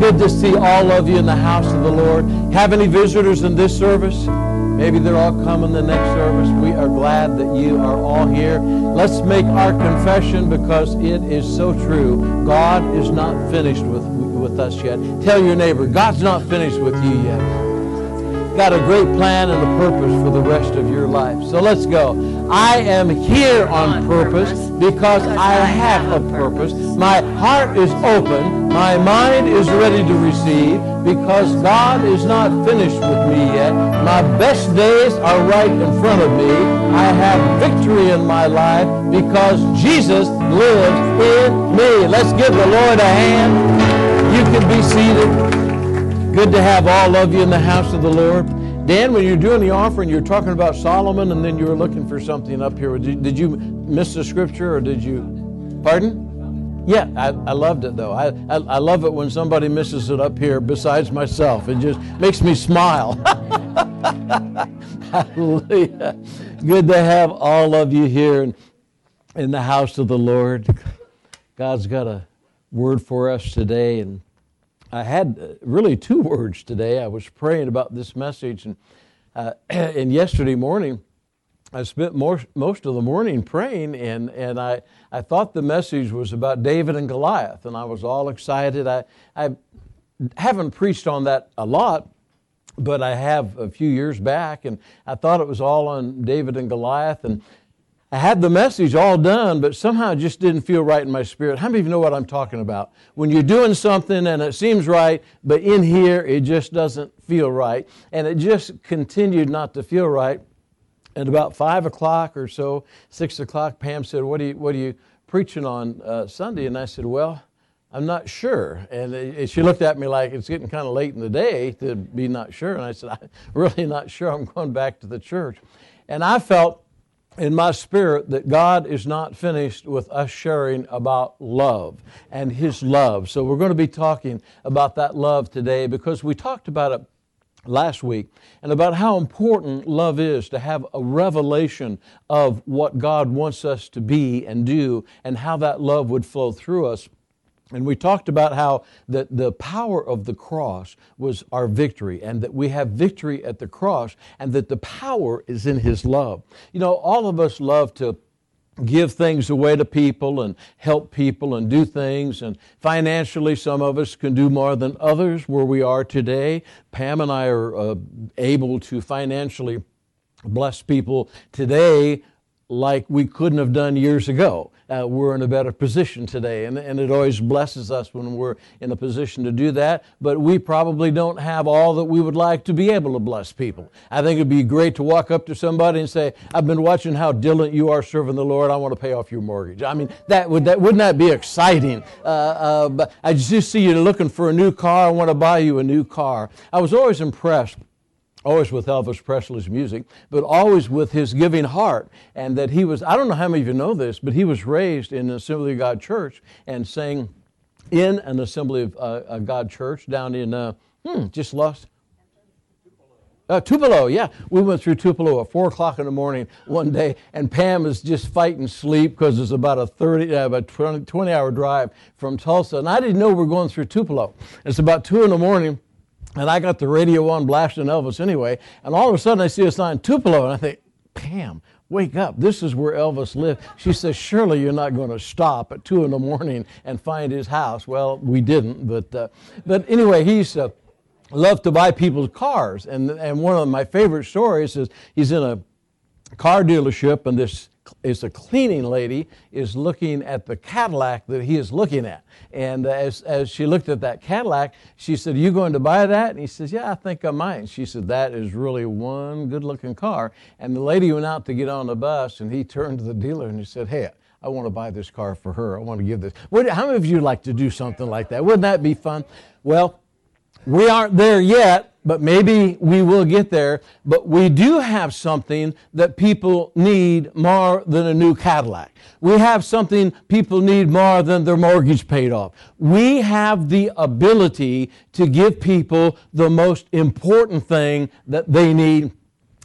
good to see all of you in the house of the Lord. Have any visitors in this service? Maybe they're all coming the next service. We are glad that you are all here. Let's make our confession because it is so true. God is not finished with, with us yet. Tell your neighbor, God's not finished with you yet got a great plan and a purpose for the rest of your life. So let's go. I am here on purpose because I have a purpose. My heart is open. My mind is ready to receive because God is not finished with me yet. My best days are right in front of me. I have victory in my life because Jesus lives in me. Let's give the Lord a hand. You can be seated. Good to have all of you in the house of the Lord. Dan, when you're doing the offering, you're talking about Solomon, and then you were looking for something up here. Did, did you miss the scripture, or did you? Pardon? Yeah, I, I loved it though. I, I, I love it when somebody misses it up here besides myself. It just makes me smile. Hallelujah. Good to have all of you here in, in the house of the Lord. God's got a word for us today, and I had uh, really two words today. I was praying about this message, and, uh, and yesterday morning, I spent more, most of the morning praying, and, and I, I thought the message was about David and Goliath, and I was all excited. I, I haven't preached on that a lot, but I have a few years back, and I thought it was all on David and Goliath. And I had the message all done, but somehow it just didn't feel right in my spirit. How many of you know what I'm talking about? When you're doing something and it seems right, but in here it just doesn't feel right. And it just continued not to feel right. And about five o'clock or so, six o'clock, Pam said, What are you, what are you preaching on uh, Sunday? And I said, Well, I'm not sure. And she looked at me like it's getting kind of late in the day to be not sure. And I said, I'm really not sure. I'm going back to the church. And I felt in my spirit that God is not finished with us sharing about love and His love. So we're going to be talking about that love today because we talked about it last week and about how important love is to have a revelation of what God wants us to be and do and how that love would flow through us. And we talked about how that the power of the cross was our victory, and that we have victory at the cross, and that the power is in His love. You know, all of us love to give things away to people and help people and do things. And financially, some of us can do more than others where we are today. Pam and I are uh, able to financially bless people today like we couldn't have done years ago. Uh, we're in a better position today, and, and it always blesses us when we're in a position to do that. But we probably don't have all that we would like to be able to bless people. I think it'd be great to walk up to somebody and say, "I've been watching how diligent you are serving the Lord. I want to pay off your mortgage." I mean, that would that wouldn't that be exciting? Uh, uh, but I just see you looking for a new car. I want to buy you a new car. I was always impressed always with Elvis Presley's music, but always with his giving heart. And that he was, I don't know how many of you know this, but he was raised in an Assembly of God church and sang in an Assembly of uh, God church down in, uh, hmm, just lost. Uh, Tupelo, yeah. We went through Tupelo at 4 o'clock in the morning one day, and Pam was just fighting sleep because it's about a 30, uh, about 20, 20 hour drive from Tulsa. And I didn't know we were going through Tupelo. It's about 2 in the morning and I got the radio on blasting Elvis anyway. And all of a sudden I see a sign, Tupelo. And I think, Pam, wake up. This is where Elvis lived. She says, surely you're not going to stop at 2 in the morning and find his house. Well, we didn't. But, uh, but anyway, he's uh, loved to buy people's cars. And, and one of my favorite stories is he's in a car dealership and this is a cleaning lady is looking at the Cadillac that he is looking at. And as, as she looked at that Cadillac, she said, Are you going to buy that? And he says, Yeah, I think I might. She said, That is really one good looking car. And the lady went out to get on the bus, and he turned to the dealer and he said, Hey, I want to buy this car for her. I want to give this. how many of you like to do something like that? Wouldn't that be fun? Well, we aren't there yet, but maybe we will get there. But we do have something that people need more than a new Cadillac. We have something people need more than their mortgage paid off. We have the ability to give people the most important thing that they need.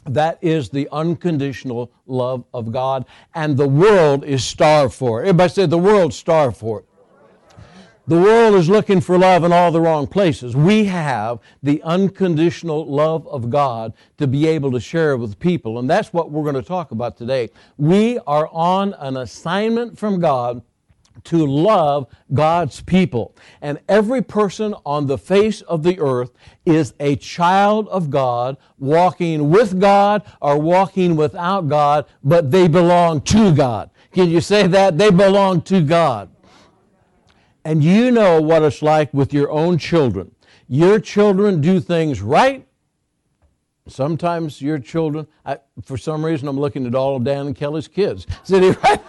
That is the unconditional love of God. And the world is starved for it. Everybody say the world's starved for it. The world is looking for love in all the wrong places. We have the unconditional love of God to be able to share with people. And that's what we're going to talk about today. We are on an assignment from God to love God's people. And every person on the face of the earth is a child of God, walking with God or walking without God, but they belong to God. Can you say that? They belong to God. And you know what it's like with your own children. Your children do things right. Sometimes your children, I, for some reason, I'm looking at all of Dan and Kelly's kids sitting right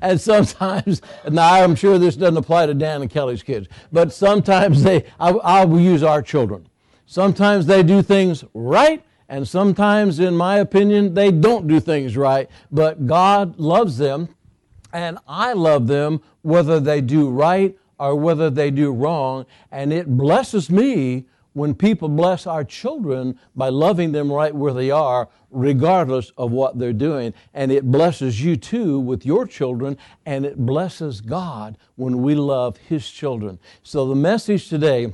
and sometimes, now I'm sure this doesn't apply to Dan and Kelly's kids, but sometimes they, I, I will use our children. Sometimes they do things right, and sometimes, in my opinion, they don't do things right, but God loves them and I love them whether they do right or whether they do wrong. And it blesses me when people bless our children by loving them right where they are, regardless of what they're doing. And it blesses you too with your children, and it blesses God when we love His children. So the message today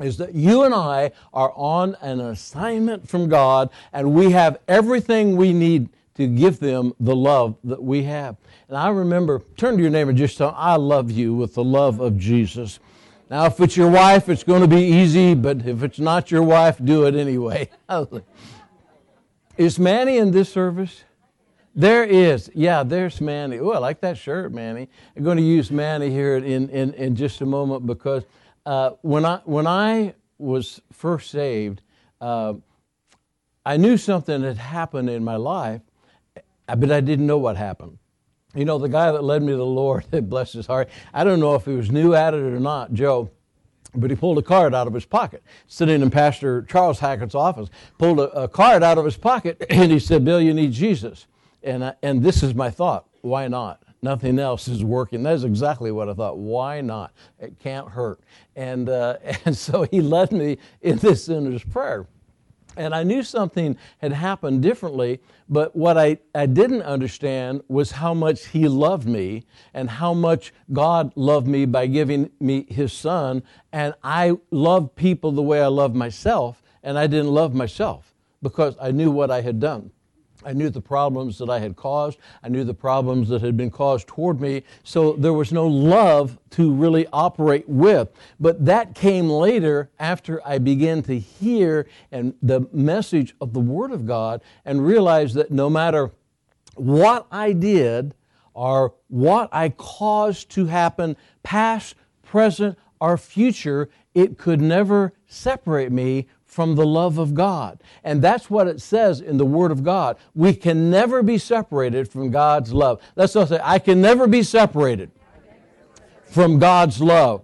is that you and I are on an assignment from God, and we have everything we need to give them the love that we have. And I remember, turn to your neighbor just tell I love you with the love of Jesus. Now, if it's your wife, it's going to be easy, but if it's not your wife, do it anyway. is Manny in this service? There is. Yeah, there's Manny. Oh, I like that shirt, Manny. I'm going to use Manny here in, in, in just a moment because uh, when, I, when I was first saved, uh, I knew something had happened in my life but I didn't know what happened. You know, the guy that led me to the Lord, bless his heart, I don't know if he was new at it or not, Joe, but he pulled a card out of his pocket, sitting in Pastor Charles Hackett's office, pulled a, a card out of his pocket, and he said, Bill, you need Jesus. And, I, and this is my thought why not? Nothing else is working. That's exactly what I thought. Why not? It can't hurt. And, uh, and so he led me in this sinner's prayer. And I knew something had happened differently, but what I, I didn't understand was how much He loved me and how much God loved me by giving me His Son. And I loved people the way I love myself, and I didn't love myself because I knew what I had done. I knew the problems that I had caused. I knew the problems that had been caused toward me. So there was no love to really operate with. But that came later after I began to hear and the message of the Word of God and realized that no matter what I did or what I caused to happen, past, present, or future, it could never separate me from the love of God. And that's what it says in the Word of God. We can never be separated from God's love. Let's all say, I can never be separated from God's love.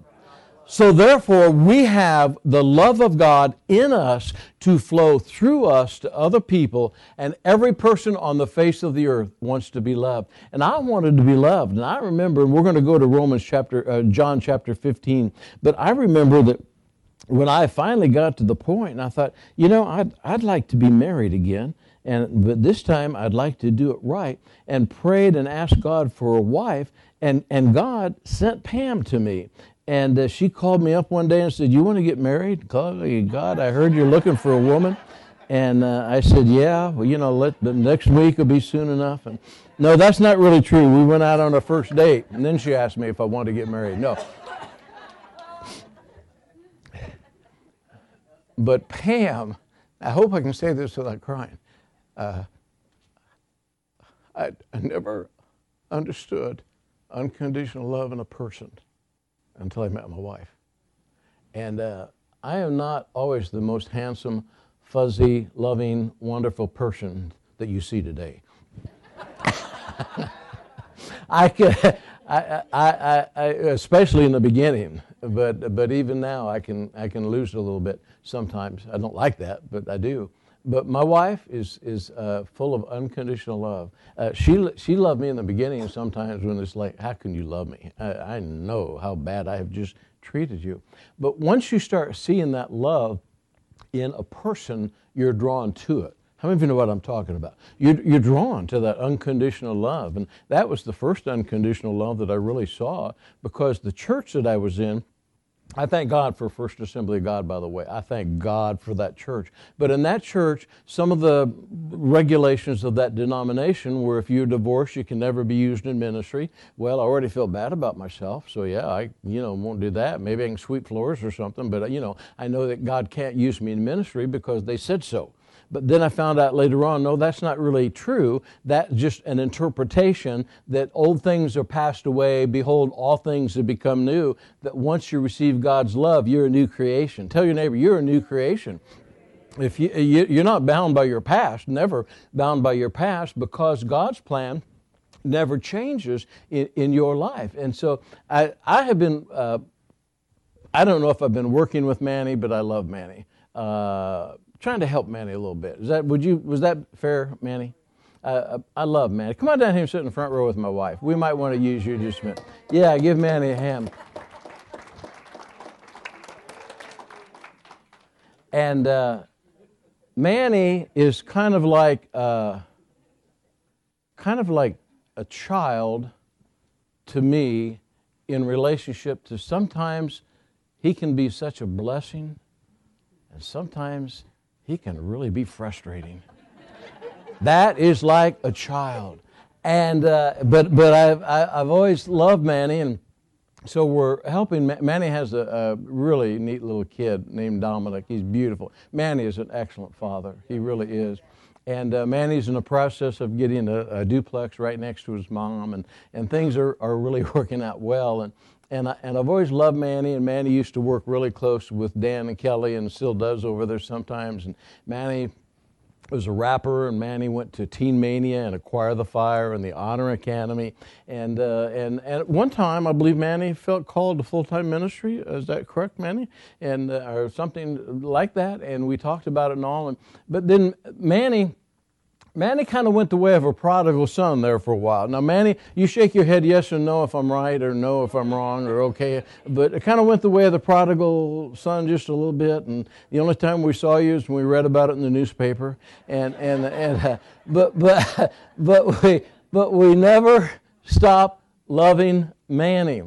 So therefore, we have the love of God in us to flow through us to other people, and every person on the face of the earth wants to be loved. And I wanted to be loved. And I remember, and we're going to go to Romans chapter, uh, John chapter 15, but I remember that when I finally got to the point, and I thought, you know, I'd, I'd like to be married again, and but this time I'd like to do it right, and prayed and asked God for a wife, and and God sent Pam to me, and uh, she called me up one day and said, "You want to get married?" God, I heard you're looking for a woman, and uh, I said, "Yeah, well, you know, let the next week will be soon enough." And no, that's not really true. We went out on a first date, and then she asked me if I wanted to get married. No. But Pam, I hope I can say this without crying. Uh, I, I never understood unconditional love in a person until I met my wife. And uh, I am not always the most handsome, fuzzy, loving, wonderful person that you see today. I, could, I, I, I, especially in the beginning, but, but even now I can, I can lose it a little bit sometimes. I don't like that, but I do. But my wife is, is uh, full of unconditional love. Uh, she, she loved me in the beginning, and sometimes when it's like, how can you love me? I, I know how bad I have just treated you. But once you start seeing that love in a person, you're drawn to it. How many of you know what I'm talking about? You're, you're drawn to that unconditional love. And that was the first unconditional love that I really saw because the church that I was in, I thank God for First Assembly of God, by the way. I thank God for that church. But in that church, some of the regulations of that denomination were if you're divorced, you can never be used in ministry. Well, I already feel bad about myself, so yeah, I you know won't do that. Maybe I can sweep floors or something. But you know, I know that God can't use me in ministry because they said so. But then I found out later on, no, that's not really true. That's just an interpretation that old things are passed away. Behold, all things have become new. That once you receive God's love, you're a new creation. Tell your neighbor, you're a new creation. If you, you're not bound by your past, never bound by your past, because God's plan never changes in, in your life. And so I, I have been, uh, I don't know if I've been working with Manny, but I love Manny. Uh, trying to help Manny a little bit. Is that would you was that fair, Manny? Uh, I love Manny. Come on down here and sit in the front row with my wife. We might want to use you just a minute. Yeah, give Manny a hand. And uh, Manny is kind of like uh, kind of like a child to me in relationship to sometimes he can be such a blessing and sometimes he can really be frustrating. that is like a child. And, uh, but, but I've, I've always loved Manny, and so we're helping. Manny has a, a, really neat little kid named Dominic. He's beautiful. Manny is an excellent father. He really is. And uh, Manny's in the process of getting a, a, duplex right next to his mom, and, and things are, are really working out well. And, and, I, and I've always loved Manny, and Manny used to work really close with Dan and Kelly, and still does over there sometimes. And Manny was a rapper, and Manny went to Teen Mania and Acquire the Fire and the Honor Academy. And, uh, and, and at one time, I believe Manny felt called to full time ministry. Is that correct, Manny? And, uh, or something like that. And we talked about it and all. And, but then Manny Manny kind of went the way of a prodigal son there for a while. Now, Manny, you shake your head yes or no if I'm right or no if I'm wrong or okay, but it kind of went the way of the prodigal son just a little bit. And the only time we saw you is when we read about it in the newspaper. And, and, and uh, but, but, but, we, but we never stopped loving Manny.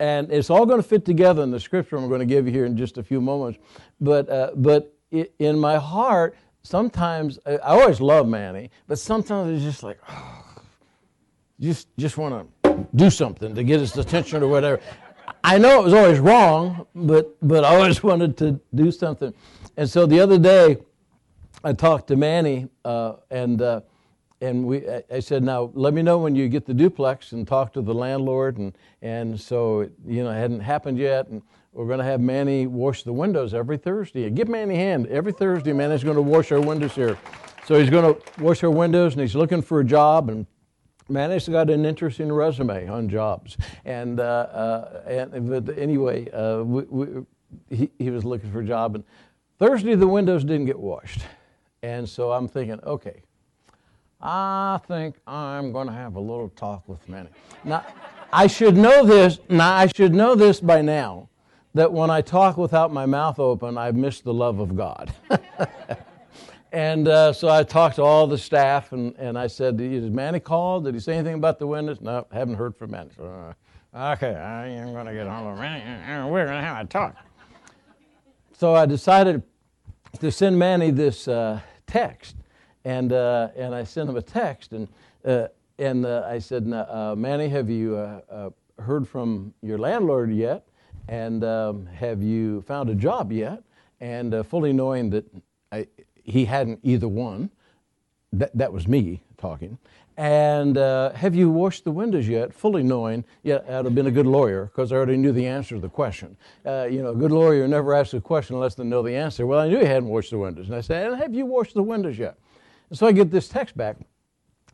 And it's all going to fit together in the scripture I'm going to give you here in just a few moments. But, uh, but in my heart, sometimes I always love Manny, but sometimes it's just like, oh, just just want to do something to get his attention or whatever. I know it was always wrong, but but I always wanted to do something. And so the other day, I talked to Manny, uh, and uh, and we I said, now let me know when you get the duplex and talk to the landlord. And and so you know it hadn't happened yet, and we're going to have Manny wash the windows every Thursday. Give Manny a hand. Every Thursday, Manny's going to wash our windows here. So he's going to wash our windows, and he's looking for a job. And Manny's got an interesting resume on jobs. And, uh, uh, and but anyway, uh, we, we, he, he was looking for a job. And Thursday, the windows didn't get washed. And so I'm thinking, okay, I think I'm going to have a little talk with Manny. Now, I should know this. Now, I should know this by now that when I talk without my mouth open, I've missed the love of God. and uh, so I talked to all the staff, and, and I said, Did Manny call? Did he say anything about the windows? No, haven't heard from Manny. So, uh, okay, I am going to get hold of Manny. We're going to have a talk. So I decided to send Manny this uh, text. And, uh, and I sent him a text, and, uh, and uh, I said, Manny, have you heard from your landlord yet? And um, have you found a job yet? And uh, fully knowing that I, he hadn't either one, that, that was me talking. And uh, have you washed the windows yet? Fully knowing, yeah, I'd have been a good lawyer because I already knew the answer to the question. Uh, you know, a good lawyer never asks a question unless they know the answer. Well, I knew he hadn't washed the windows. And I said, and have you washed the windows yet? And so I get this text back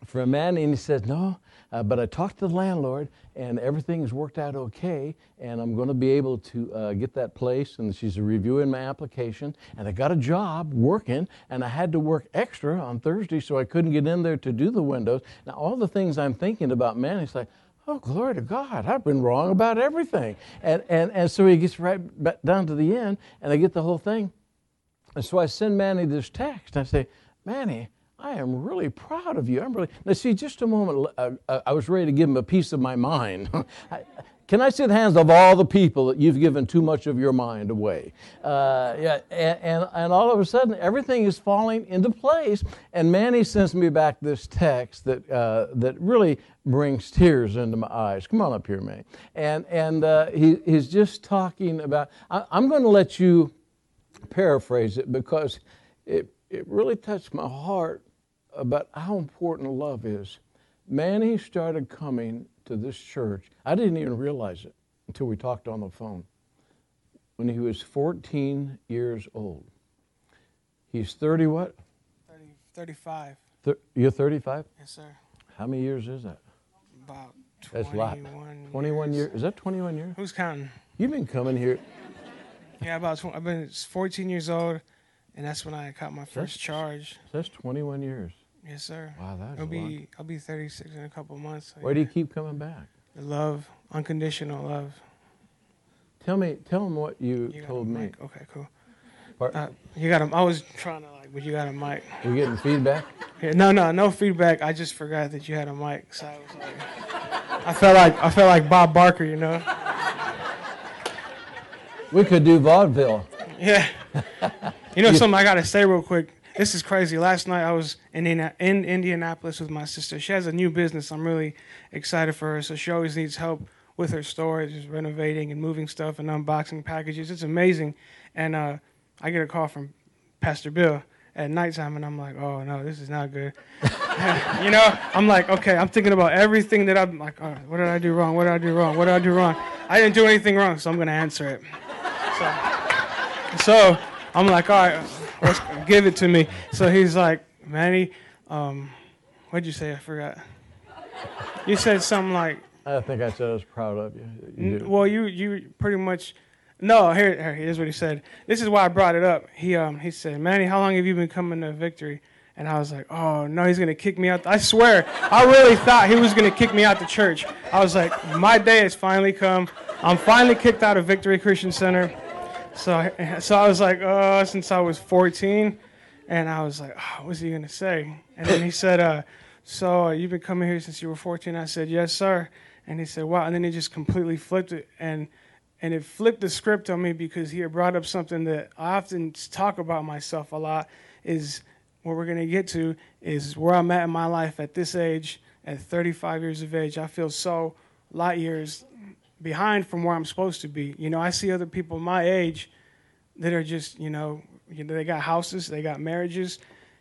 from a man, and he says, no, uh, but I talked to the landlord, and everything's worked out okay, and I'm going to be able to uh, get that place. And she's reviewing my application, and I got a job working, and I had to work extra on Thursday, so I couldn't get in there to do the windows. Now, all the things I'm thinking about, man, it's like, oh, glory to God, I've been wrong about everything. And, and, and so he gets right back down to the end, and I get the whole thing. And so I send Manny this text. I say, Manny, I am really proud of you. I'm really. Now, see, just a moment, uh, uh, I was ready to give him a piece of my mind. Can I see the hands of all the people that you've given too much of your mind away? Uh, yeah, and, and, and, all of a sudden, everything is falling into place. And Manny sends me back this text that, uh, that really brings tears into my eyes. Come on up here, Manny. And, and uh, he, he's just talking about, I, I'm going to let you paraphrase it because it, it really touched my heart about how important love is. Manny started coming to this church. I didn't even realize it until we talked on the phone. When he was 14 years old. He's 30 what? 30, 35. Thir- you're 35? Yes, sir. How many years is that? About 21 That's a lot. 21 years. Is that 21 years? Who's counting? You've been coming here. Yeah, about 20, I've been 14 years old, and that's when I caught my first That's- charge. That's 21 years. Yes, sir. Wow, that's I'll lot. be I'll be 36 in a couple of months. Why do you keep coming back? The love, unconditional love. Tell me, tell them what you, You told me. mic? Okay, cool. Uh, you got him. I was trying to like, but you got a mic. you getting feedback? Yeah, no, no, no feedback. I just forgot that you had a mic, so I was like, I felt like I felt like Bob Barker, you know. We could do vaudeville. Yeah. You know something I gotta say real quick. This is crazy. Last night I was in in Indianapolis with my sister. She has a new business. I'm really excited for her. So she always needs help with her just renovating and moving stuff and unboxing packages. It's amazing. And uh, I get a call from Pastor Bill at nighttime, and I'm like, oh no, this is not good. you know, I'm like, okay, I'm thinking about everything that I'm like, what did I do wrong? What did I do wrong? What did I do wrong? I didn't do anything wrong, so I'm gonna answer it. So, so I'm like, all right, let's give it to me. So he's like, Manny, um, what'd you say? I forgot. You said something like, I think I said I was proud of you. you Well, you you pretty much. No, here, here here's what he said. This is why I brought it up. He um he said, Manny, how long have you been coming to Victory? And I was like, oh no, he's gonna kick me out. I swear, I really thought he was gonna kick me out the church. I was like, my day has finally come. I'm finally kicked out of Victory Christian Center. So so I was like, oh, since I was 14, and I was like, oh, what's he gonna say? And then he said, uh, so uh, you've been coming here since you were 14? I said, yes, sir. And he said, wow. And then he just completely flipped it. And and it flipped the script on me because he had brought up something that I often talk about myself a lot is what we're to get to is where I'm at in my life at this age, at 35 years of age. I feel so light years behind from where I'm supposed to be. You know, I see other people my age that are just, you know, you know they got houses, they got marriages,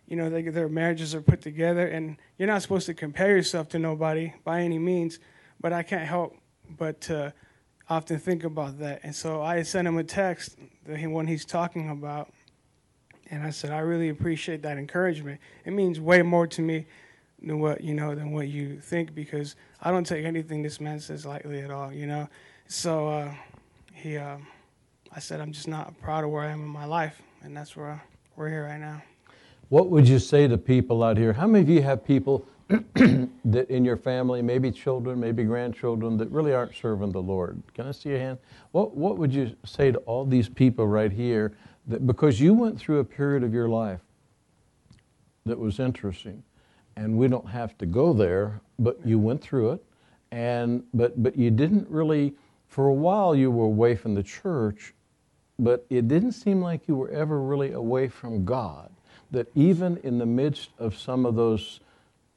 you know, they, their marriages are put together, and you're not supposed to compare yourself to nobody by any means. But I can't help but to often think about that. And so I sent him a text, the one he's talking about, and I said, I really appreciate that encouragement. It means way more to me than what you know than what you think because I don't take anything this man says lightly at all. You know, so uh, he, uh, I said, I'm just not proud of where I am in my life, and that's where I, we're here right now. What would you say to people out here? How many of you have people that in your family, maybe children, maybe grandchildren, that really aren't serving the Lord? Can I see your hand? What, what would you say to all these people right here that because you went through a period of your life that was interesting, and we don't have to go there, but you went through it, and but but you didn't really for a while you were away from the church, but it didn't seem like you were ever really away from God. That even in the midst of some of those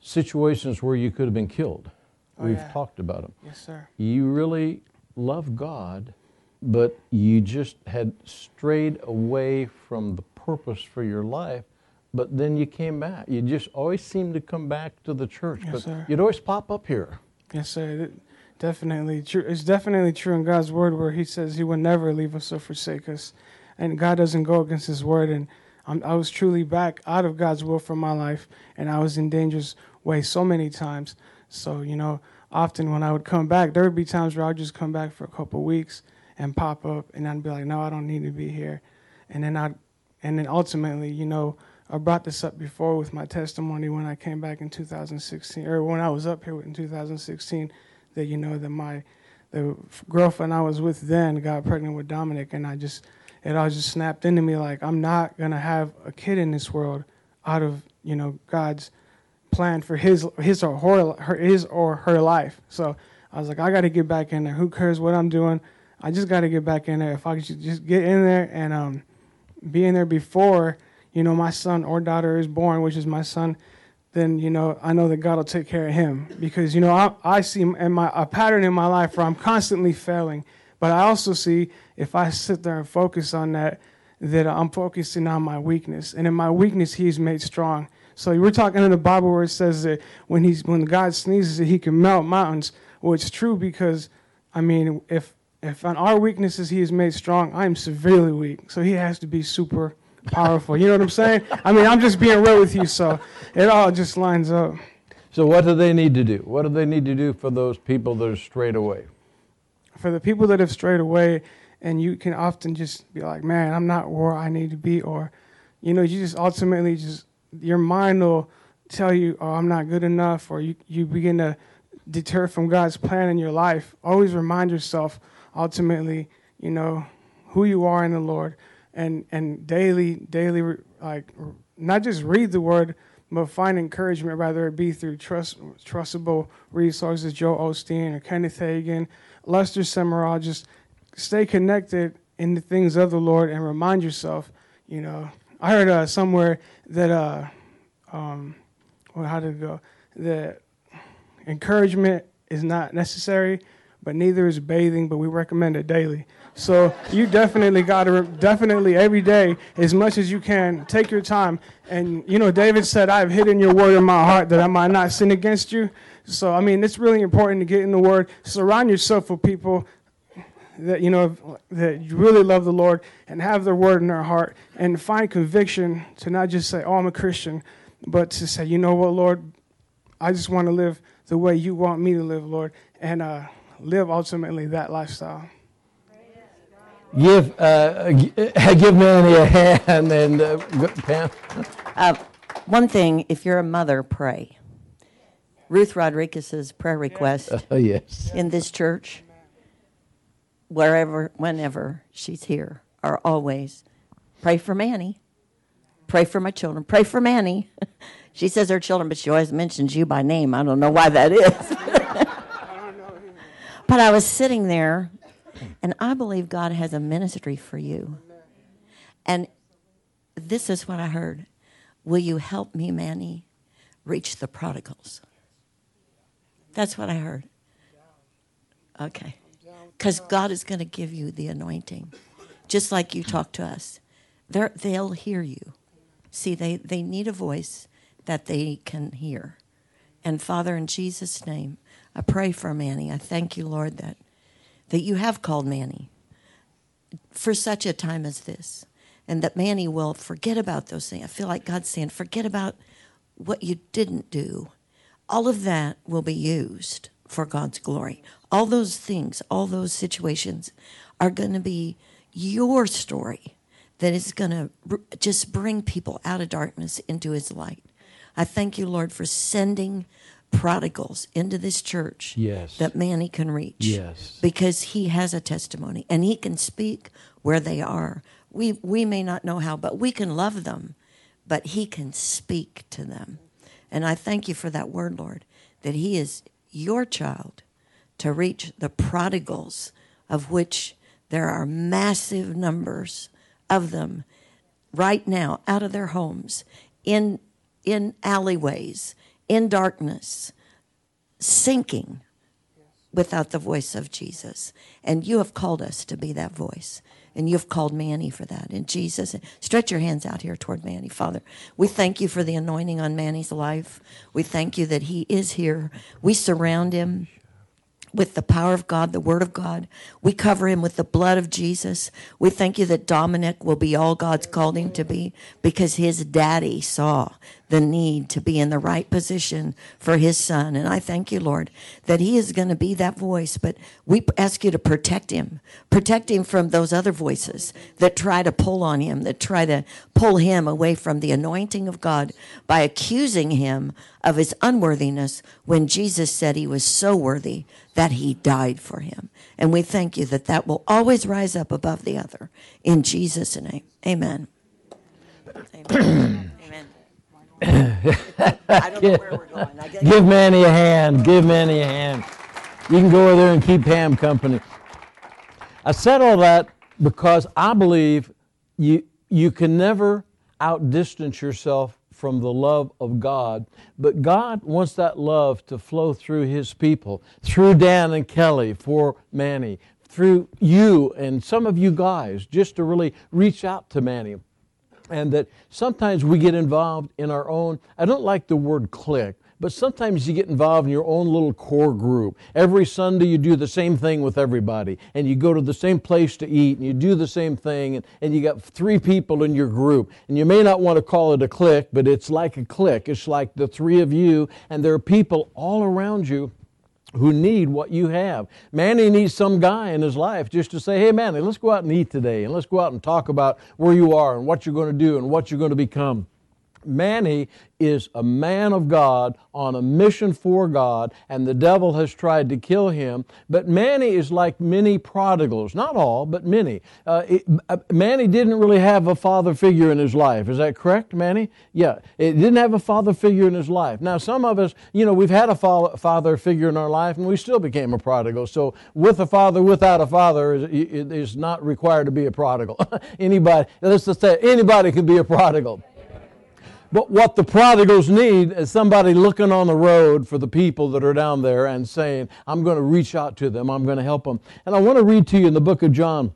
situations where you could have been killed, Oh, we've yeah. talked about them. Yes, sir. You really love God, but you just had strayed away from the purpose for your life. But then you came back. You just always seemed to come back to the church. Yes, but sir. you'd always pop up here. Yes, sir. Th- Definitely true. It's definitely true in God's word where He says He will never leave us or forsake us, and God doesn't go against His word. And I'm, I was truly back out of God's will for my life, and I was in dangerous way so many times. So you know, often when I would come back, there would be times where I'd just come back for a couple weeks and pop up, and I'd be like, "No, I don't need to be here," and then I'd, and then ultimately, you know. I brought this up before with my testimony when I came back in 2016, or when I was up here in 2016 that you know that my the girlfriend I was with then got pregnant with Dominic, and I just it all just snapped into me like I'm not gonna have a kid in this world out of you know, God's plan for his his or her, her his or her life. So I was like, I got to get back in there. Who cares what I'm doing? I just got to get back in there. If I could just get in there and um, be in there before you know my son or daughter is born, which is my son, then you know I know that God will take care of him because you know I, I see in my a pattern in my life where I'm constantly failing, but I also see if I sit there and focus on that, that I'm focusing on my weakness, and in my weakness He's made strong. So we're talking in the Bible where it says that when he's when God sneezes, that He can melt mountains. Well, it's true because, I mean, if if on our weaknesses He is made strong, I am severely weak. So He has to be super powerful. You know what I'm saying? I mean, I'm just being real with you, so it all just lines up. So, what do they need to do? What do they need to do for those people that are strayed away? For the people that have strayed away, and you can often just be like, man, I'm not where I need to be, or, you know, you just ultimately just, your mind will tell you, oh, I'm not good enough, or you, you begin to deter from God's plan in your life. Always remind yourself, ultimately, you know, who you are in the Lord and and daily daily like not just read the word but find encouragement whether it be through trust trustable resources joel osteen or kenneth hagin lester sumrall just stay connected in the things of the lord and remind yourself you know. I heard uh, somewhere that uh um well how did it go? That encouragement is not necessary but neither is bathing but we recommend it daily so you definitely got to definitely every day as much as you can take your time. And you know, David said, "I've hidden your word in my heart that I might not sin against you." So I mean, it's really important to get in the word. Surround yourself with people that you know that you really love the Lord and have their word in their heart and find conviction to not just say, "Oh, I'm a Christian," but to say, "You know what, Lord, I just want to live the way you want me to live, Lord, and uh, live ultimately that lifestyle." Give uh, give Manny a hand and uh, Pam. Uh, one thing, if you're a mother, pray. Ruth Rodriguez's prayer request uh, yes. in this church, wherever, whenever she's here, are always pray for Manny, pray for my children, pray for Manny. she says her children, but she always mentions you by name. I don't know why that is. but I was sitting there and I believe God has a ministry for you. And this is what I heard Will you help me, Manny, reach the prodigals? That's what I heard. Okay. Because God is going to give you the anointing, just like you talk to us. They're, they'll hear you. See, they, they need a voice that they can hear. And Father, in Jesus' name, I pray for Manny. I thank you, Lord, that that you have called Manny for such a time as this, and that Manny will forget about those things. I feel like God's saying, forget about what you didn't do. All of that will be used for God's glory. All those things, all those situations are going to be your story that is going to just bring people out of darkness into his light. I thank you, Lord, for sending prodigals into this church yes. that Manny can reach. Yes. Because he has a testimony and he can speak where they are. We we may not know how, but we can love them, but he can speak to them. And I thank you for that word, Lord, that he is your child to reach the prodigals of which there are massive numbers of them right now out of their homes in in alleyways in darkness, sinking without the voice of Jesus. And you have called us to be that voice. And you've called Manny for that. And Jesus, stretch your hands out here toward Manny. Father, we thank you for the anointing on Manny's life. We thank you that he is here. We surround him with the power of God, the Word of God. We cover him with the blood of Jesus. We thank you that Dominic will be all God's called him to be because his daddy saw the need to be in the right position for his son. And I thank you, Lord, that he is going to be that voice. But we ask you to protect him, protect him from those other voices that try to pull on him, that try to pull him away from the anointing of God by accusing him of his unworthiness when Jesus said he was so worthy that he died for him. And we thank you that that will always rise up above the other. In Jesus' name, amen. amen. I don't know where we're going. I Give Manny a hand. Give Manny a hand. You can go over there and keep Pam company. I said all that because I believe you, you can never outdistance yourself from the love of God, but God wants that love to flow through His people, through Dan and Kelly, for Manny, through you and some of you guys, just to really reach out to Manny and that sometimes we get involved in our own, I don't like the word clique, but sometimes you get involved in your own little core group. Every Sunday you do the same thing with everybody, and you go to the same place to eat, and you do the same thing, and, and you got three people in your group. And you may not want to call it a clique, but it's like a clique. It's like the three of you, and there are people all around you who need what you have. Manny needs some guy in his life just to say, hey, Manny, let's go out and eat today, and let's go out and talk about where you are and what you're going to do and what you're going to become. Manny is a man of God on a mission for God, and the devil has tried to kill him. But Manny is like many prodigals, not all, but many. Uh, it, uh, Manny didn't really have a father figure in his life. Is that correct, Manny? Yeah, it didn't have a father figure in his life. Now, some of us, you know, we've had a fa- father figure in our life, and we still became a prodigal. So, with a father, without a father, is, is not required to be a prodigal. anybody, let's just say, anybody can be a prodigal. But what the prodigals need is somebody looking on the road for the people that are down there and saying, I'm going to reach out to them, I'm going to help them. And I want to read to you in the book of John.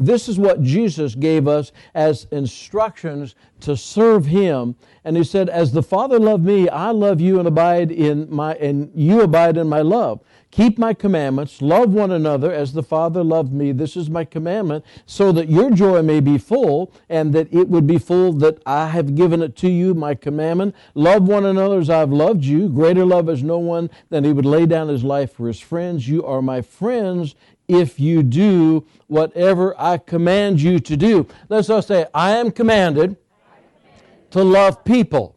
This is what Jesus gave us as instructions to serve him. And he said, As the Father loved me, I love you and abide in my and you abide in my love. Keep my commandments, love one another as the Father loved me. This is my commandment, so that your joy may be full, and that it would be full that I have given it to you, my commandment. Love one another as I've loved you. Greater love has no one than he would lay down his life for his friends. You are my friends if you do whatever I command you to do. Let's all say, I am commanded to love people.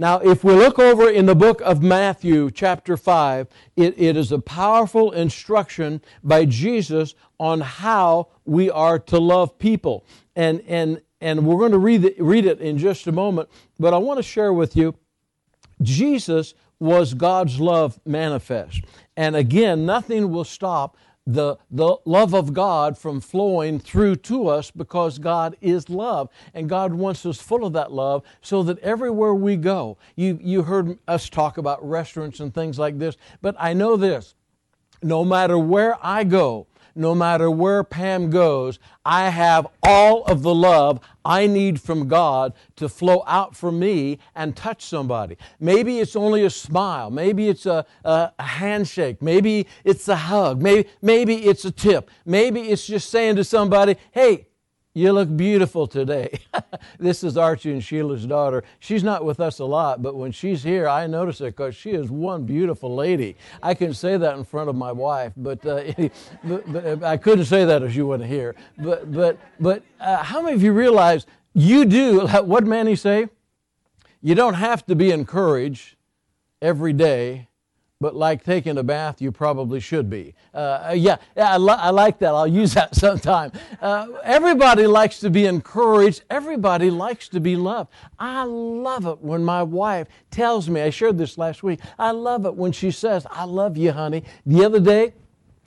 Now, if we look over in the book of Matthew, chapter 5, it, it is a powerful instruction by Jesus on how we are to love people. And, and, and we're going to read it, read it in just a moment, but I want to share with you Jesus was God's love manifest. And again, nothing will stop the, the love of God from flowing through to us because God is love. And God wants us full of that love so that everywhere we go, you, you heard us talk about restaurants and things like this, but I know this no matter where I go, no matter where Pam goes, I have all of the love I need from God to flow out from me and touch somebody. Maybe it's only a smile. Maybe it's a, a, a, handshake. Maybe it's a hug. Maybe, maybe it's a tip. Maybe it's just saying to somebody, hey, you look beautiful today. this is Archie and Sheila's daughter. She's not with us a lot, but when she's here, I notice it because she is one beautiful lady. I can say that in front of my wife, but, uh, but, but I couldn't say that if you weren't here. But, but, but uh, how many of you realize you do, what Manny say? You don't have to be encouraged every day but like taking a bath, you probably should be. Uh, yeah, yeah I, li- I, like that. I'll use that sometime. Uh, everybody likes to be encouraged. Everybody likes to be loved. I love it when my wife tells me, I shared this last week, I love it when she says, I love you, honey. The other day,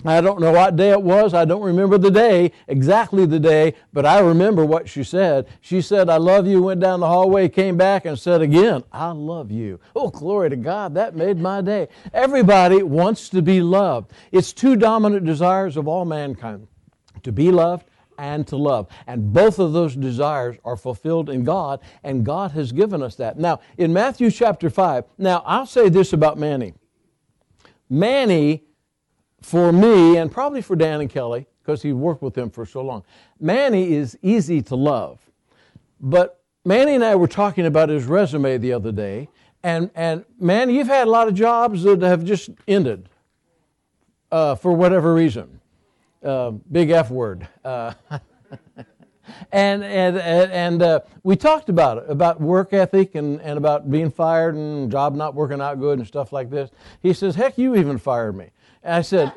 I don't know what day it was. I don't remember the day, exactly the day, but I remember what she said. She said, I love you, went down the hallway, came back, and said again, I love you. Oh, glory to God. That made my day. Everybody wants to be loved. It's two dominant desires of all mankind to be loved and to love. And both of those desires are fulfilled in God, and God has given us that. Now, in Matthew chapter 5, now I'll say this about Manny. Manny for me, and probably for Dan and Kelly, because he worked with them for so long, Manny is easy to love. But Manny and I were talking about his resume the other day, and, and Manny, you've had a lot of jobs that have just ended uh, for whatever reason. Uh, big F word. Uh, and and and uh, we talked about it about work ethic and, and about being fired and job not working out good and stuff like this. He says, "Heck, you even fired me." I said,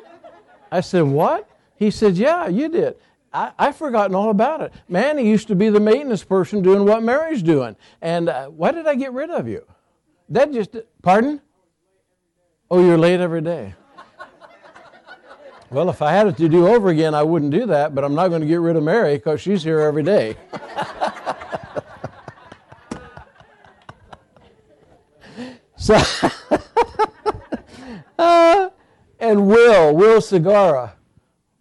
I said, what? He said, yeah, you did. I, I've forgotten all about it. Manny used to be the maintenance person doing what Mary's doing. And uh, why did I get rid of you? That just, pardon? Oh, you're late every day. Well, if I had it to do over again, I wouldn't do that, but I'm not going to get rid of Mary because she's here every day. so, uh, and Will, Will Segara,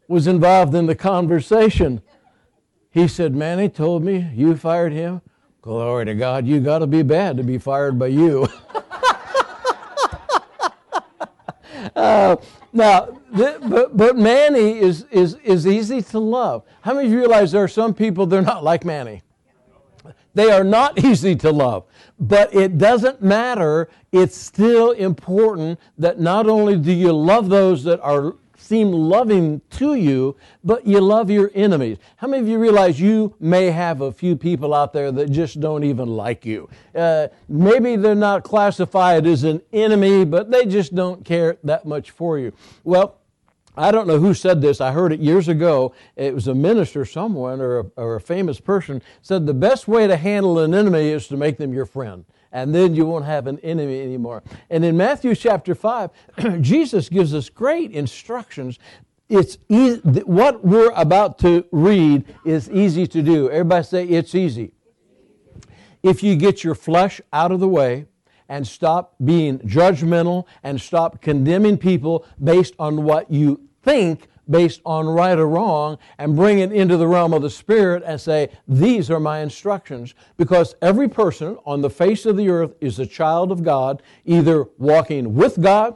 was involved in the conversation. He said, Manny told me you fired him. Glory to God, you got to be bad to be fired by you. uh, now, but, but Manny is, is, is easy to love. How many of you realize there are some people they're not like Manny? They are not easy to love. But it doesn't matter. It's still important that not only do you love those that are seem loving to you, but you love your enemies. How many of you realize you may have a few people out there that just don't even like you? Uh, maybe they're not classified as an enemy, but they just don't care that much for you. Well, I don't know who said this. I heard it years ago. It was a minister, someone, or a, or a famous person said the best way to handle an enemy is to make them your friend and then you won't have an enemy anymore. And in Matthew chapter 5, Jesus gives us great instructions. It's easy, what we're about to read is easy to do. Everybody say it's easy. If you get your flesh out of the way, and stop being judgmental and stop condemning people based on what you think based on right or wrong and bring it into the realm of the Spirit and say, These are my instructions. Because every person on the face of the earth is a child of God, either walking with God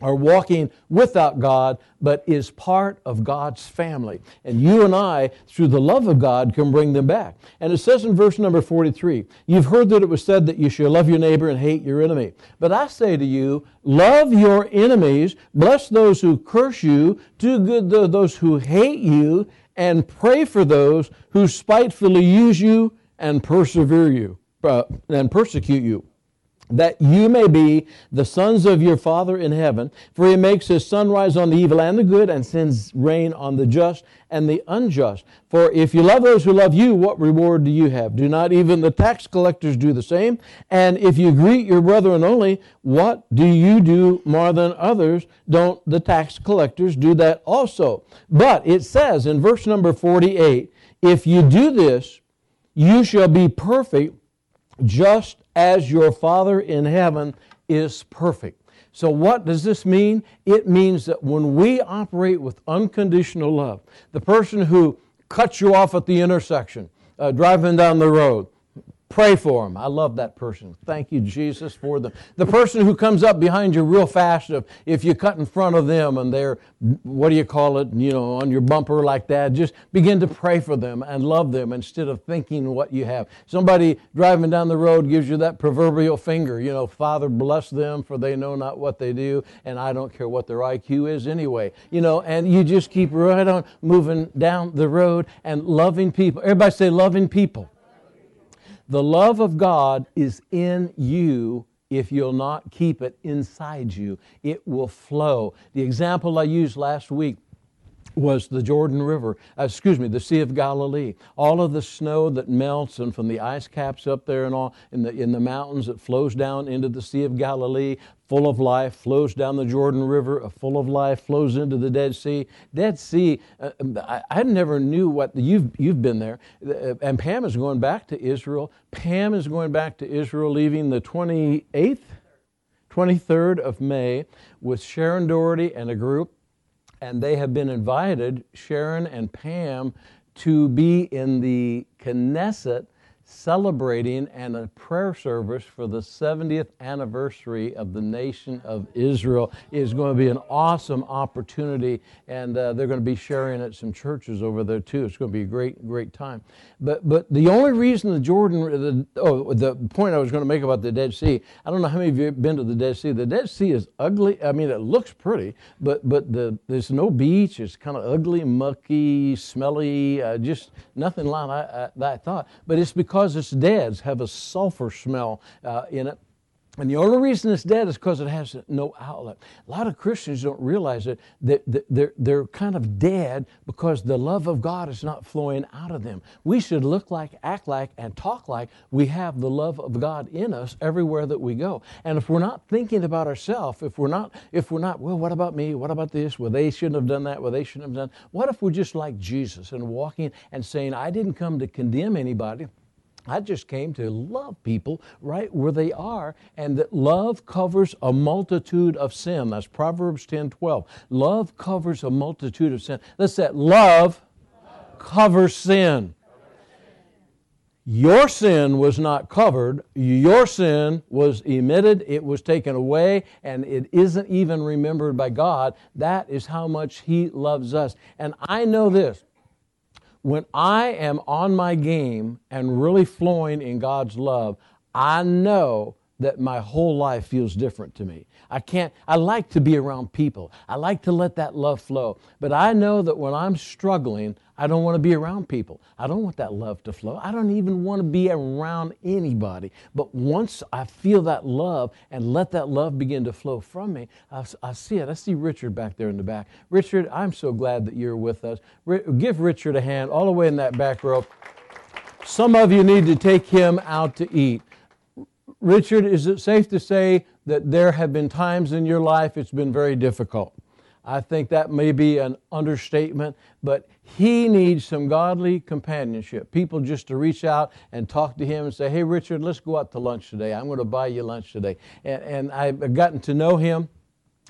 are walking without God, but is part of God's family. And you and I, through the love of God, can bring them back. And it says in verse number 43 You've heard that it was said that you shall love your neighbor and hate your enemy. But I say to you, love your enemies, bless those who curse you, do good to those who hate you, and pray for those who spitefully use you and persevere you, uh, and persecute you that you may be the sons of your Father in heaven. For he makes his sun rise on the evil and the good, and sends rain on the just and the unjust. For if you love those who love you, what reward do you have? Do not even the tax collectors do the same? And if you greet your brethren only, what do you do more than others? Don't the tax collectors do that also? But it says in verse number 48 if you do this, you shall be perfect just as your Father in heaven is perfect. So, what does this mean? It means that when we operate with unconditional love, the person who cuts you off at the intersection, uh, driving down the road, Pray for them. I love that person. Thank you, Jesus, for them. The person who comes up behind you real fast, if, if you cut in front of them and they're, what do you call it, you know, on your bumper like that, just begin to pray for them and love them instead of thinking what you have. Somebody driving down the road gives you that proverbial finger, you know, Father, bless them, for they know not what they do, and I don't care what their IQ is anyway. You know, and you just keep right on moving down the road and loving people. Everybody say, loving people. The love of God is in you if you'll not keep it inside you. It will flow. The example I used last week was the Jordan River, uh, excuse me, the Sea of Galilee. All of the snow that melts and from the ice caps up there and all in the, in the mountains that flows down into the Sea of Galilee, full of life, flows down the Jordan River, a full of life, flows into the Dead Sea. Dead Sea, uh, I, I, never knew what, you've, you've been there, uh, and Pam is going back to Israel. Pam is going back to Israel leaving the 28th, 23rd of May with Sharon Daugherty and a group and they have been invited, Sharon and Pam, to be in the Knesset celebrating and a prayer service for the 70th anniversary of the nation of Israel is going to be an awesome opportunity, and uh, they're going to be sharing at some churches over there too. It's going to be a great, great time. But but the only reason the Jordan, the, oh, the point I was going to make about the Dead Sea, I don't know how many of you have been to the Dead Sea. The Dead Sea is ugly. I mean, it looks pretty, but but the there's no beach. It's kind of ugly, mucky, smelly, uh, just nothing like I, I, I thought. But it's because because its deads have a sulfur smell uh, in it. And the only reason it's dead is because it has no outlet. A lot of Christians don't realize it, that they're, they're kind of dead because the love of God is not flowing out of them. We should look like, act like, and talk like we have the love of God in us everywhere that we go. And if we're not thinking about ourselves, if we're not, if we're not, well, what about me? What about this? Well, they shouldn't have done that. Well, they shouldn't have done. What if we're just like Jesus and walking and saying, I didn't come to condemn anybody. I just came to love people right where they are, and that love covers a multitude of sin. That's Proverbs 10 12. Love covers a multitude of sin. That love covers sin. Your sin was not covered. Your sin was emitted, it was taken away, and it isn't even remembered by God. That is how much He loves us. And I know this when I am on my game and really flowing in God's love, I know that my whole life feels different to me. I can't, I like to be around people. I like to let that love flow. But I know that when I'm struggling, I don't want to be around people. I don't want that love to flow. I don't even want to be around anybody. But once I feel that love and let that love begin to flow from me, I, I see it. I see Richard back there in the back. Richard, I'm so glad that you're with us. Give Richard a hand all the way in that back row. Some of you need to take him out to eat. Richard, is it safe to say that there have been times in your life it's been very difficult? I think that may be an understatement, but he needs some godly companionship. People just to reach out and talk to him and say, Hey, Richard, let's go out to lunch today. I'm going to buy you lunch today. And, and I've gotten to know him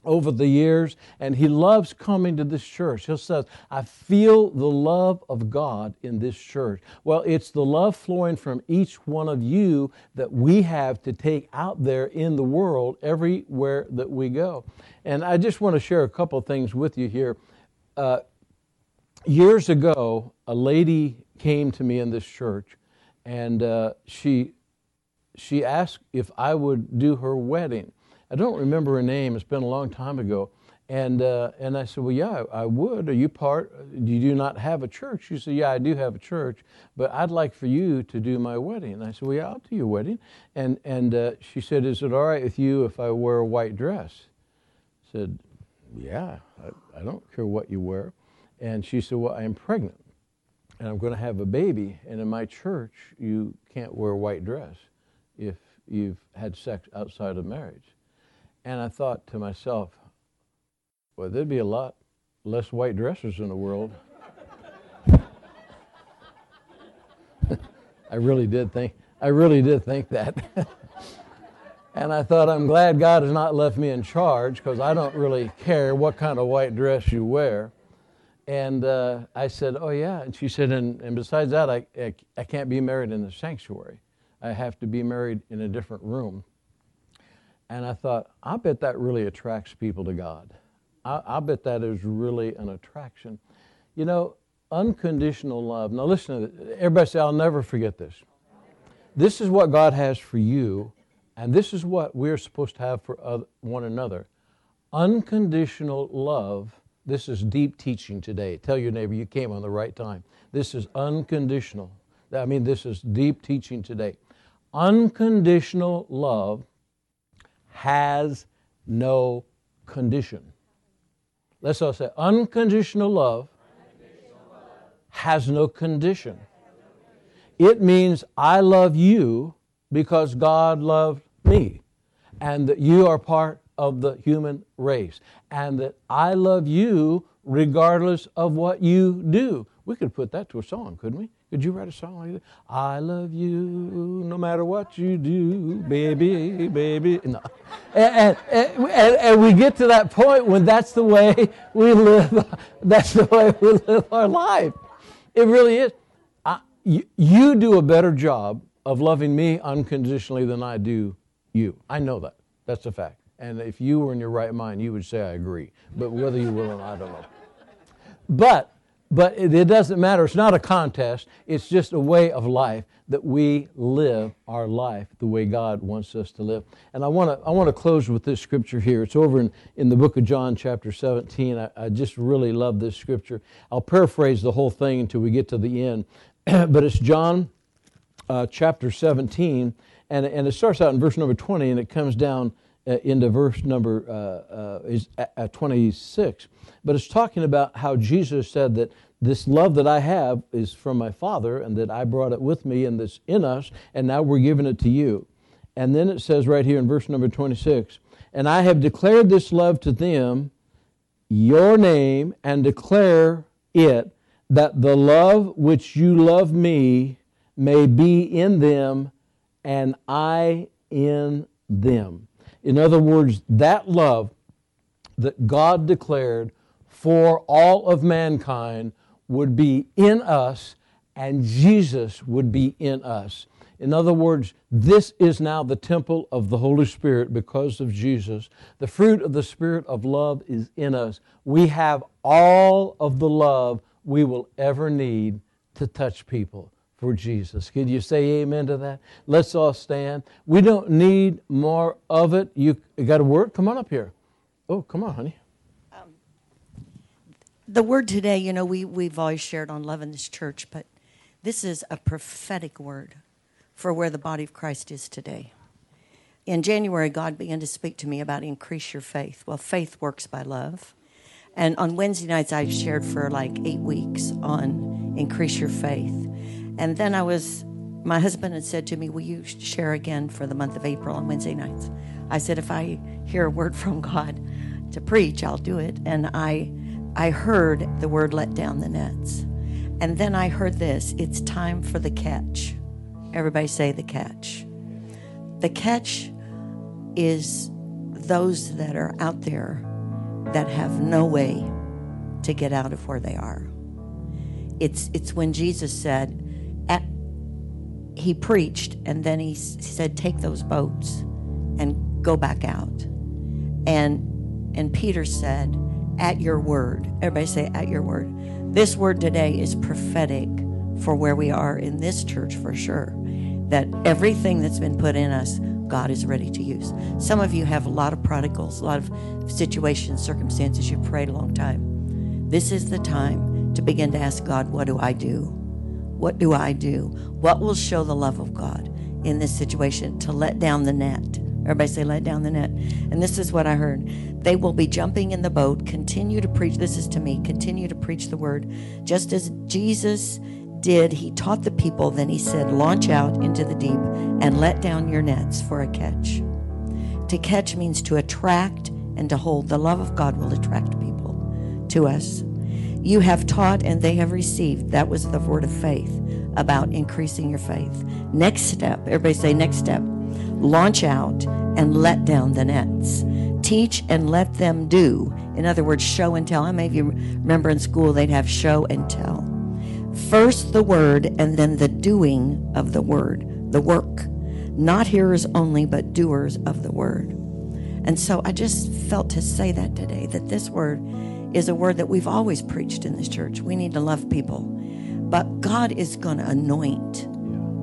over the years, and he loves coming to this church. He says, I feel the love of God in this church. Well, it's the love flowing from each one of you that we have to take out there in the world everywhere that we go. And I just want to share a couple things with you here. Uh, years ago, a lady came to me in this church, and uh, she, she asked if I would do her wedding. I don't remember her name. It's been a long time ago. And, uh, and I said, Well, yeah, I would. Are you part? Do you not have a church? She said, Yeah, I do have a church, but I'd like for you to do my wedding. And I said, Well, yeah, I'll do your wedding. And, and uh, she said, Is it all right with you if I wear a white dress? I said, Yeah, I, I don't care what you wear. And she said, Well, I'm pregnant and I'm going to have a baby. And in my church, you can't wear a white dress if you've had sex outside of marriage. And I thought to myself, well, there'd be a lot less white dresses in the world. I really did think I really did think that. and I thought I'm glad God has not left me in charge because I don't really care what kind of white dress you wear. And uh, I said, Oh, yeah. And she said, And, and besides that, I, I, I can't be married in the sanctuary. I have to be married in a different room. And I thought, I bet that really attracts people to God. I, I bet that is really an attraction. You know, unconditional love. Now, listen. Everybody say, I'll never forget this. This is what God has for you, and this is what we're supposed to have for one another. Unconditional love. This is deep teaching today. Tell your neighbor you came on the right time. This is unconditional. I mean, this is deep teaching today. Unconditional love has no condition. Let's all say unconditional love, has no condition. It means I love you because God loved me, and that you are part of the human race, and that I love you regardless of what you do. We could put that to a song, couldn't we? Could you write a song like that? I love you no matter what you do, baby, baby. No. And, and, and, and, we get to that point when that's the way we live. That's the way we live our life. It really is. I, you, you do a better job of loving me unconditionally than I do you. I know that. That's a fact. And if you were in your right mind, you would say, I agree. But whether you will or not, I don't know. But but it doesn't matter. It's not a contest. It's just a way of life that we live our life the way God wants us to live. And I want to I want to close with this scripture here. It's over in, in the book of John, chapter 17. I, I just really love this scripture. I'll paraphrase the whole thing until we get to the end. but it's John uh, chapter 17, and, and it starts out in verse number 20, and it comes down uh, into verse number uh, uh, is, uh, 26. But it's talking about how Jesus said that this love that I have is from my Father, and that I brought it with me, and that's in us, and now we're giving it to you. And then it says right here in verse number 26 And I have declared this love to them, your name, and declare it, that the love which you love me may be in them, and I in them. In other words, that love that God declared for all of mankind would be in us and Jesus would be in us. In other words, this is now the temple of the Holy Spirit because of Jesus. The fruit of the Spirit of love is in us. We have all of the love we will ever need to touch people for Jesus. Could you say amen to that? Let's all stand. We don't need more of it. You got a word? Come on up here. Oh, come on, honey. Um, the word today, you know, we, we've always shared on Love in this church, but this is a prophetic word for where the body of Christ is today. In January, God began to speak to me about increase your faith. Well, faith works by love. And on Wednesday nights, I shared for like eight weeks on increase your faith. And then I was, my husband had said to me, Will you share again for the month of April on Wednesday nights? I said, If I hear a word from God to preach, I'll do it. And I, I heard the word let down the nets. And then I heard this it's time for the catch. Everybody say the catch. The catch is those that are out there that have no way to get out of where they are. It's, it's when Jesus said, he preached and then he said take those boats and go back out. And and peter said at your word everybody say at your word. This word today is prophetic for where we are in this church for sure that everything that's been put in us god is ready to use. Some of you have a lot of prodigals a lot of situations circumstances you've prayed a long time. This is the time to begin to ask god what do i do what do I do? What will show the love of God in this situation to let down the net? Everybody say, let down the net. And this is what I heard. They will be jumping in the boat, continue to preach. This is to me, continue to preach the word. Just as Jesus did, he taught the people, then he said, launch out into the deep and let down your nets for a catch. To catch means to attract and to hold. The love of God will attract people to us. You have taught and they have received. That was the word of faith about increasing your faith. Next step, everybody say, next step. Launch out and let down the nets. Teach and let them do. In other words, show and tell. How many of you remember in school they'd have show and tell? First the word and then the doing of the word, the work. Not hearers only, but doers of the word. And so I just felt to say that today that this word is a word that we've always preached in this church. We need to love people. But God is going to anoint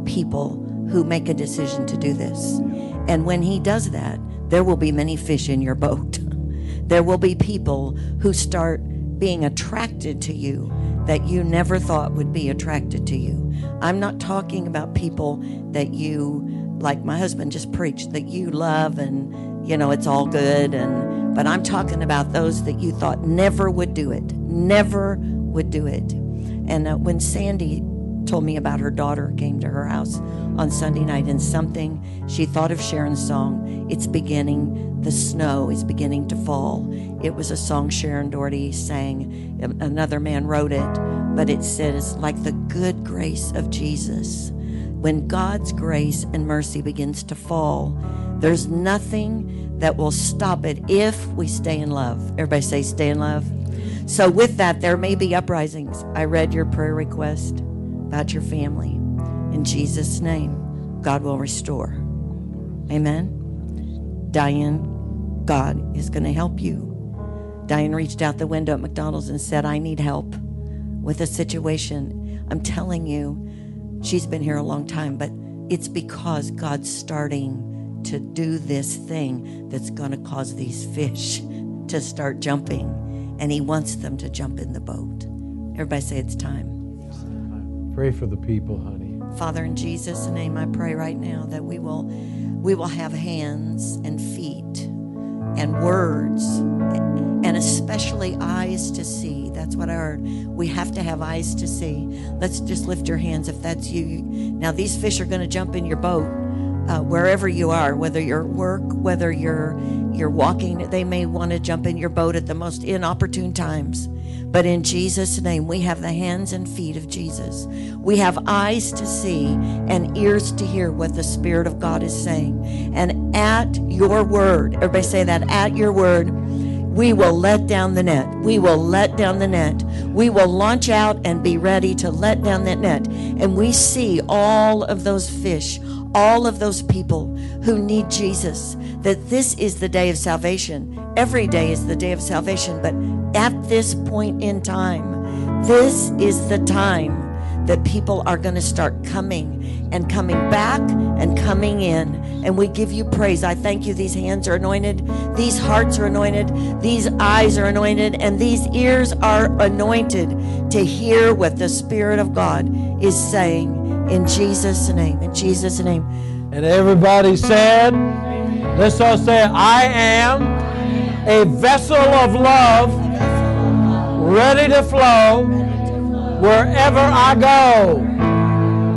people who make a decision to do this. And when He does that, there will be many fish in your boat. there will be people who start being attracted to you that you never thought would be attracted to you. I'm not talking about people that you, like my husband just preached, that you love and, you know, it's all good and but I'm talking about those that you thought never would do it, never would do it. And uh, when Sandy told me about her daughter came to her house on Sunday night and something she thought of Sharon's song, It's Beginning, the snow is beginning to fall. It was a song Sharon Daugherty sang. Another man wrote it, but it says, like the good grace of Jesus. When God's grace and mercy begins to fall, there's nothing that will stop it if we stay in love. Everybody say, stay in love. So, with that, there may be uprisings. I read your prayer request about your family. In Jesus' name, God will restore. Amen. Diane, God is going to help you. Diane reached out the window at McDonald's and said, I need help with a situation. I'm telling you, she's been here a long time, but it's because God's starting to do this thing that's going to cause these fish to start jumping. And he wants them to jump in the boat. Everybody say it's time. Pray for the people, honey. Father, in Jesus' name, I pray right now that we will, we will have hands and feet and words and especially eyes to see. That's what I heard. We have to have eyes to see. Let's just lift your hands if that's you. Now, these fish are going to jump in your boat. Uh, wherever you are, whether you're at work, whether you're you're walking, they may want to jump in your boat at the most inopportune times. But in Jesus' name, we have the hands and feet of Jesus. We have eyes to see and ears to hear what the Spirit of God is saying. And at your word, everybody say that, at your word, we will let down the net. We will let down the net. We will launch out and be ready to let down that net. And we see all of those fish, all of those people who need Jesus, that this is the day of salvation. Every day is the day of salvation, but at this point in time, this is the time that people are going to start coming and coming back and coming in. And we give you praise. I thank you. These hands are anointed, these hearts are anointed, these eyes are anointed, and these ears are anointed to hear what the Spirit of God is saying in Jesus' name. In Jesus' name. And everybody said, let's all say, I am a vessel of love ready to flow wherever I go.